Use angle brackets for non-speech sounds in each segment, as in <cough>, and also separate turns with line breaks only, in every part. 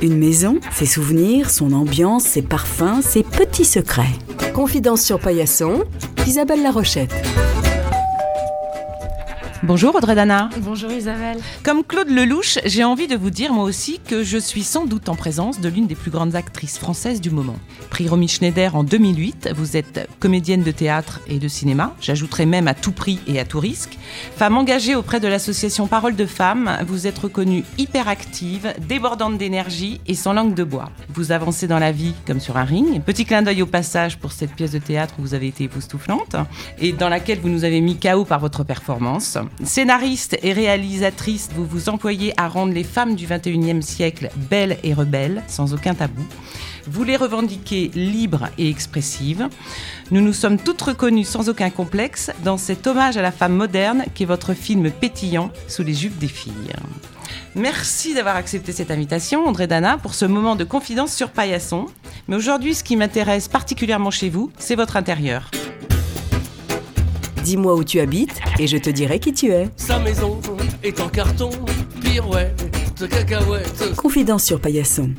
Une maison, ses souvenirs, son ambiance, ses parfums, ses petits secrets.
Confidence sur Paillasson, Isabelle Larochette.
Bonjour Audrey Dana.
Bonjour Isabelle.
Comme Claude Lelouch, j'ai envie de vous dire moi aussi que je suis sans doute en présence de l'une des plus grandes actrices françaises du moment. Prix Romy Schneider en 2008, vous êtes comédienne de théâtre et de cinéma, j'ajouterai même à tout prix et à tout risque. Femme engagée auprès de l'association Parole de Femmes, vous êtes reconnue hyperactive, débordante d'énergie et sans langue de bois. Vous avancez dans la vie comme sur un ring. Petit clin d'œil au passage pour cette pièce de théâtre où vous avez été époustouflante et dans laquelle vous nous avez mis KO par votre performance. Scénariste et réalisatrice, vous vous employez à rendre les femmes du 21e siècle belles et rebelles, sans aucun tabou. Vous les revendiquez libres et expressives. Nous nous sommes toutes reconnues sans aucun complexe dans cet hommage à la femme moderne qui est votre film pétillant sous les jupes des filles. Merci d'avoir accepté cette invitation, André Dana, pour ce moment de confidence sur Paillasson. Mais aujourd'hui, ce qui m'intéresse particulièrement chez vous, c'est votre intérieur.
Dis-moi où tu habites et je te dirai qui tu es.
Sa maison est en carton, pirouette, cacahuète.
Confidence sur Paillasson.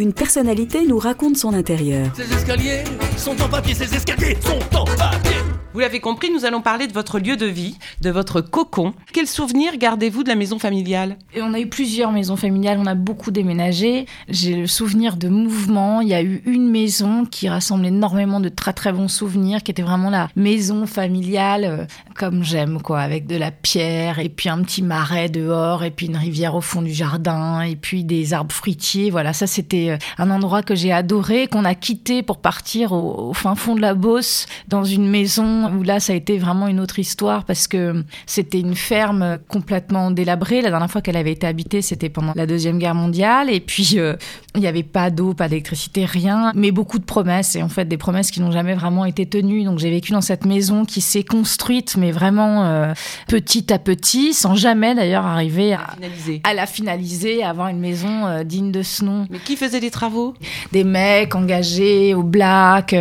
Une personnalité nous raconte son intérieur.
Ces escaliers sont en papier, ces escaliers sont en papier.
Vous l'avez compris, nous allons parler de votre lieu de vie, de votre cocon. Quels souvenirs gardez-vous de la maison familiale?
Et on a eu plusieurs maisons familiales, on a beaucoup déménagé. J'ai le souvenir de mouvements. Il y a eu une maison qui rassemble énormément de très très bons souvenirs, qui était vraiment la maison familiale euh, comme j'aime, quoi, avec de la pierre et puis un petit marais dehors et puis une rivière au fond du jardin et puis des arbres fruitiers. Voilà, ça c'était euh, un endroit que j'ai adoré, qu'on a quitté pour partir au, au fin fond de la Beauce dans une maison où là ça a été vraiment une autre histoire parce que c'était une ferme complètement délabrée. La dernière fois qu'elle avait été habitée, c'était pendant la Deuxième Guerre mondiale. Et puis, euh, il n'y avait pas d'eau, pas d'électricité, rien, mais beaucoup de promesses. Et en fait, des promesses qui n'ont jamais vraiment été tenues. Donc, j'ai vécu dans cette maison qui s'est construite, mais vraiment euh, petit à petit, sans jamais d'ailleurs arriver à, la finaliser, à avoir une maison euh, digne de ce nom
Mais qui faisait les travaux?
Des mecs engagés au black,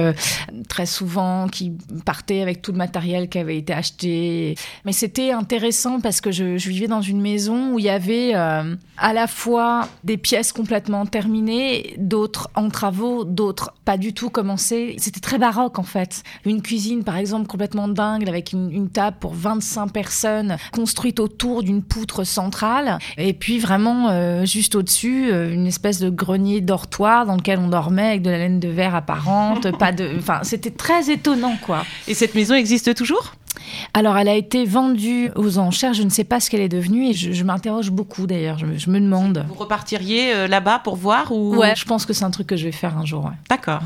très souvent qui partaient avec tout le matériel qui avait été acheté. Mais c'était intéressant parce que je, je vivais dans une maison où il y avait euh, à la fois des pièces complètement terminées, d'autres en travaux, d'autres pas du tout commencées. C'était très baroque en fait. Une cuisine par exemple complètement dingue avec une, une table pour 25 personnes construite autour d'une poutre centrale et puis vraiment euh, juste au-dessus euh, une espèce de grenier dortoir dans lequel on dormait avec de la laine de verre apparente, <laughs> pas de enfin c'était très étonnant quoi.
Et cette maison existe toujours?
Alors elle a été vendue aux enchères, je ne sais pas ce qu'elle est devenue et je, je m'interroge beaucoup d'ailleurs, je, me- je me demande.
Vous repartiriez euh, là-bas pour voir ou
Ouais, je pense que c'est un truc que je vais faire un jour. ouais.
D'accord.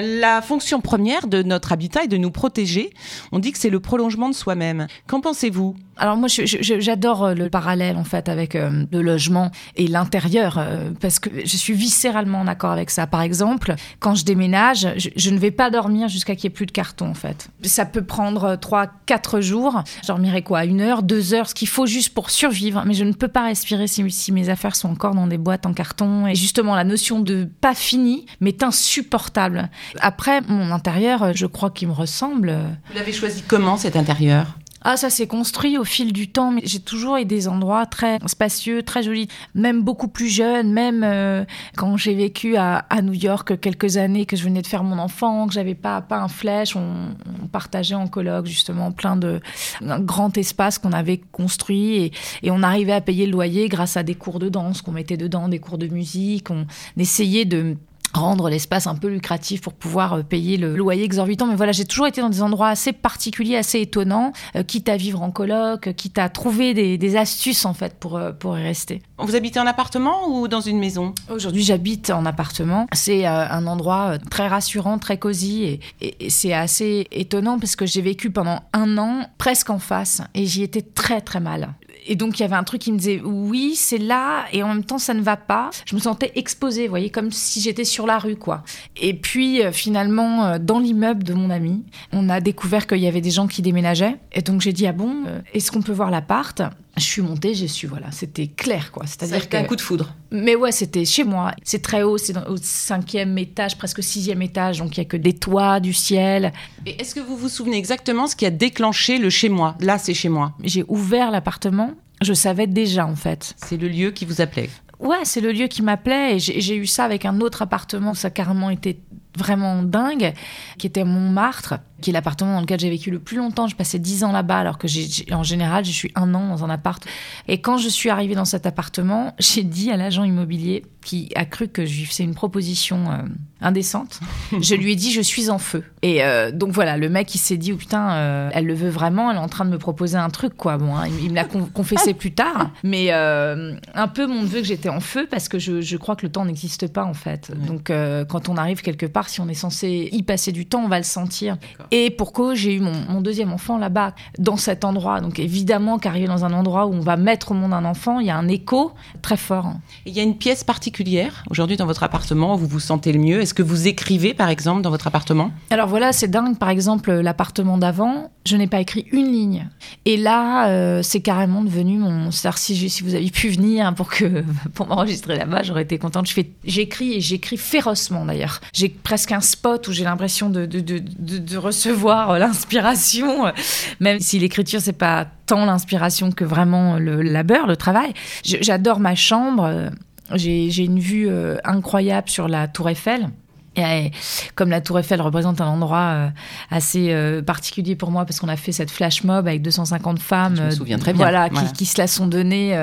La fonction première de notre habitat est de nous protéger. On dit que c'est le prolongement de soi-même. Qu'en pensez-vous?
Alors moi, j'adore euh, le parallèle en fait avec euh, le logement et l'intérieur euh, parce que je suis viscéralement en accord avec ça. Par exemple, quand je déménage, je, ne vais pas dormir jusqu'à qu'il n'y ait plus de carton en fait. Ça peut prendre trois, quatre jours. Je dormirai quoi, une heure, deux heures, ce qu'il faut juste pour survivre. Mais je ne peux pas respirer si, si mes affaires sont encore dans des boîtes en carton. Et justement, la notion de pas fini m'est insupportable. Après, mon intérieur, euh, je crois qu'il me ressemble.
Vous l'avez choisi comment cet intérieur?
Ah, ça s'est construit au fil du temps, mais j'ai toujours eu des endroits très spacieux, très jolis, même beaucoup plus jeune, même euh, quand j'ai vécu à, à New York quelques années, que je venais de faire mon enfant, que j'avais pas, pas un flèche, on, on partageait en colloque justement plein de un grand espace qu'on avait construit et, et on arrivait à payer le loyer grâce à des cours de danse qu'on mettait dedans, des cours de musique, on essayait de rendre l'espace un peu lucratif pour pouvoir euh, payer le loyer exorbitant. Mais voilà, j'ai toujours été dans des endroits assez particuliers, assez étonnants, euh, quitte à vivre en coloc, euh, quitte à trouver des, des astuces en fait pour, pour y rester.
Vous habitez en appartement ou dans une maison?
Aujourd'hui, j'habite en appartement. C'est un endroit très rassurant, très cosy et c'est assez étonnant parce que j'ai vécu pendant un an presque en face et j'y étais très très mal. Et donc, il y avait un truc qui me disait oui, c'est là, et en même temps, ça ne va pas. Je me sentais exposée, vous voyez, comme si j'étais sur la rue, quoi. Et puis, euh, finalement, euh, dans l'immeuble de mon ami, on a découvert qu'il y avait des gens qui déménageaient. Et donc, j'ai dit, ah bon, euh, est-ce qu'on peut voir l'appart? Je suis montée, j'ai su, voilà, c'était clair, quoi. C'est-à-dire
été un coup de foudre.
mais ouais, c'était chez moi. C'est très haut, c'est au cinquième étage, presque sixième étage, donc il y a que des toits, du ciel.
Et est-ce que vous vous souvenez exactement ce qui a déclenché le chez moi? Là, c'est chez moi.
J'ai ouvert l'appartement, je savais déjà en fait.
C'est le lieu qui vous appelait.
Ouais, c'est le lieu qui m'appelait et j'ai j'ai eu ça avec un autre appartement. Ça a carrément été vraiment dingue, qui était Montmartre, qui est l'appartement dans lequel j'ai vécu le plus longtemps. Je passais dix ans là-bas, alors que j'ai, en général, je suis un an dans un appart. Et quand je suis arrivée dans cet appartement, <laughs> j'ai dit à l'agent immobilier, qui a cru que je lui faisais une proposition euh, indécente, je lui ai dit je suis en feu. Et euh, donc voilà, le mec il s'est dit oh putain, euh, elle le veut vraiment, elle est en train de me proposer un truc quoi. Bon, hein, il, me l'a con- confessé plus tard, mais un peu mon neveu que j'étais en feu parce que je, crois que le temps n'existe pas en fait. Donc quand on arrive quelque part, si on est censé y passer du temps, on va le sentir. Et pour cause, j'ai eu mon, mon deuxième enfant là-bas, dans cet endroit. Donc évidemment qu'arriver dans un endroit où on va mettre au monde un enfant, il y a un écho très fort.
Il y a une pièce particulière aujourd'hui dans votre appartement où vous vous sentez le mieux? Est-ce que vous écrivez, par exemple, dans votre appartement?
Alors voilà, c'est dingue. Par exemple, l'appartement d'avant, je n'ai pas écrit une ligne. Et là, euh, c'est carrément devenu mon. Si, si vous aviez pu venir pour que <laughs> pour m'enregistrer là-bas, j'aurais été contente. Je fais, j'écris et j'écris férocement d'ailleurs. J'ai presque un spot où j'ai l'impression de, de, de, de, recevoir l'inspiration, même si l'écriture c'est pas tant l'inspiration que vraiment le labeur, le travail. J'adore ma chambre. J'ai j'ai une vue euh, incroyable sur la Tour Eiffel. Et euh, comme la Tour Eiffel représente un endroit euh, assez euh, particulier pour moi parce qu'on a fait cette flash mob avec 250 femmes,
Je me souviens très bien.
voilà,
Voilà.
Qui, qui se la sont données.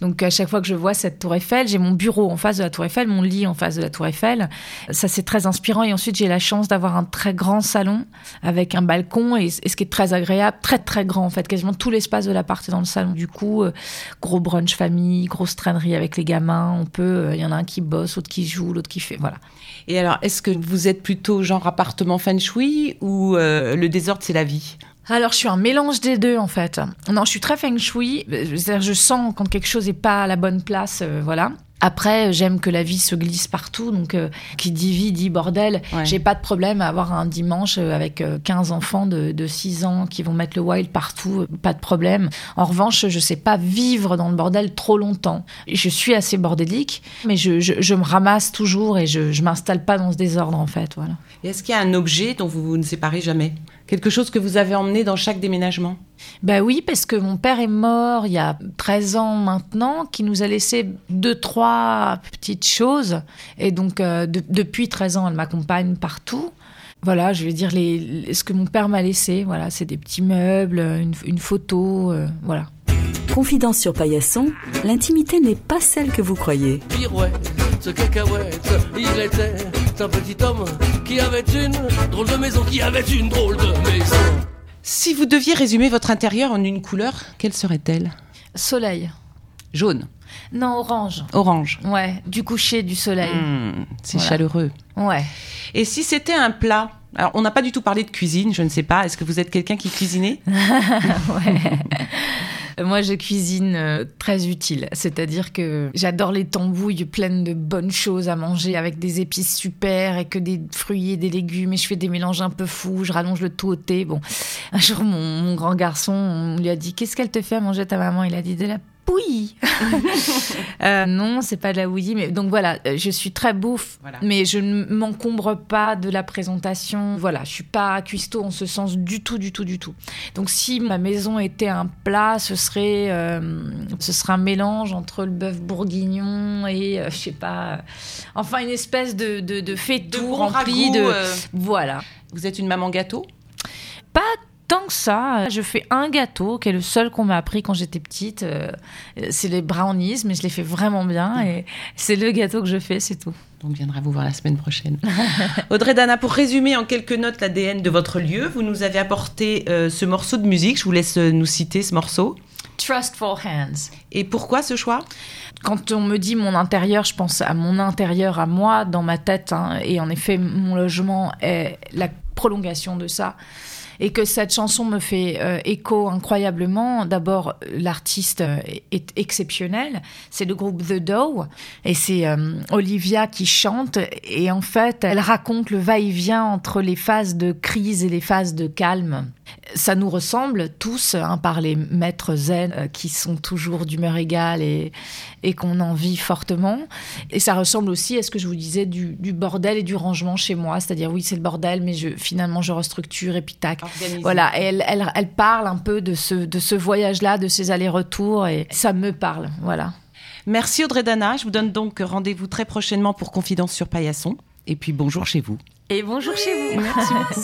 donc à chaque fois que je vois cette Tour Eiffel, j'ai mon bureau en face de la Tour Eiffel, mon lit en face de la Tour Eiffel. Ça c'est très inspirant. Et ensuite j'ai la chance d'avoir un très grand salon avec un balcon et, et ce qui est très agréable, très très grand en fait, quasiment tout l'espace de l'appart est dans le salon. Du coup, gros brunch famille, grosse traînerie avec les gamins. On peut, il y en a un qui bosse, l'autre qui joue, l'autre qui fait, voilà.
Et alors, est-ce que vous êtes plutôt genre appartement feng shui ou euh, le désordre, c'est la vie?
Alors, je suis un mélange des deux, en fait. Non, je suis très feng shui. C'est-à-dire, je sens quand quelque chose n'est pas à la bonne place, euh, voilà. Après, j'aime que la vie se glisse partout. Donc, euh, qui dit vie dit bordel.
Ouais.
J'ai pas de problème à avoir un dimanche euh, avec euh, 15 enfants de, de 6 ans qui vont mettre le wild partout. euh, Pas de problème. En revanche, je sais pas vivre dans le bordel trop longtemps. Je suis assez bordélique, mais je, je, je me ramasse toujours et je, je m'installe pas dans ce désordre, en fait. Voilà.
Est-ce qu'il y a un objet dont vous vous ne séparez jamais? Quelque chose que vous avez emmené dans chaque déménagement?
Bah oui, parce que mon père est mort il y a 13 ans maintenant, qui nous a laissé deux, trois petites choses. Et donc, euh, de- depuis 13 ans, elle m'accompagne partout. Voilà, je vais dire les, les- ce que mon père m'a laissé. Voilà, c'est des petits meubles, une, une photo, euh, voilà.
Confidence sur Paillasson, l'intimité n'est pas celle que vous croyez.
Pirouette, cacahuète, il était un petit homme qui avait une drôle de maison, qui avait une drôle de maison.
Si vous deviez résumer votre intérieur en une couleur, quelle serait-elle?
Soleil.
Jaune,
Non, orange.
orange.
Ouais, du coucher, du soleil.
Hmm, c'est
Voilà.
chaleureux.
Ouais.
Et si c'était un plat? Alors, on n'a pas du tout parlé de cuisine, je ne sais pas. Est-ce que vous êtes quelqu'un qui cuisinait? <laughs>
Ouais. Moi, je cuisine euh, très utile. C'est-à-dire que j'adore les tambouilles pleines de bonnes choses à manger avec des épices super et que des fruits et des légumes. Et je fais des mélanges un peu fous. Je rallonge le tout au thé. Bon, <laughs> un jour, mon, mon grand garçon, on lui a dit Qu'est-ce qu'elle te fait à manger ta maman? Il a dit De la bouillie. <laughs> Euh, non, c'est pas de la bouillie. Mais donc voilà, euh, je suis très bouffe,
Voilà.
mais je ne m'encombre pas de la présentation. Voilà, je suis pas cuistot en ce sens du tout, du tout, du tout. Donc si ma maison était un plat, ce serait, euh, ce serait un mélange entre le bœuf bourguignon et, euh, je sais pas, euh, enfin une espèce de, de, de rempli de...
euh,
Voilà.
Vous êtes une maman gâteau?
Pas tant que ça. Je fais un gâteau qui est le seul qu'on m'a appris quand j'étais petite. Euh, c'est les brownies, mais je les fais vraiment bien et c'est le gâteau que je fais, c'est tout.
On viendra vous voir la semaine prochaine. <laughs> Audrey Dana, pour résumer en quelques notes l'ADN de votre lieu, vous nous avez apporté euh, ce morceau de musique. Je vous laisse euh, nous citer ce morceau.
Trustful Hands.
Et pourquoi ce choix?
Quand on me dit mon intérieur, je pense à mon intérieur, à moi, dans ma tête. hein. et en effet, mon logement est la prolongation de ça. Et que cette chanson me fait euh, écho incroyablement. D'abord, l'artiste euh, est exceptionnel. C'est le groupe The Doe. Et c'est euh, Olivia qui chante. Et en fait, elle raconte le va-et-vient entre les phases de crise et les phases de calme. Ça nous ressemble tous, hein, par les maîtres zen qui sont toujours d'humeur égale et, et qu'on en vit fortement. Et ça ressemble aussi à ce que je vous disais du, bordel et du rangement chez moi. C'est-à-dire, oui, c'est le bordel, mais finalement, je restructure et puis tac.
Organisé.
Voilà, et elle, elle, elle parle un peu de ce, de ce voyage-là, de ces allers-retours, et ça me parle, voilà.
Merci Audrey Dana. Je vous donne donc rendez-vous très prochainement pour Confidence sur Paillasson. Et puis bonjour chez vous.
Et bonjour chez vous.
Merci
beaucoup.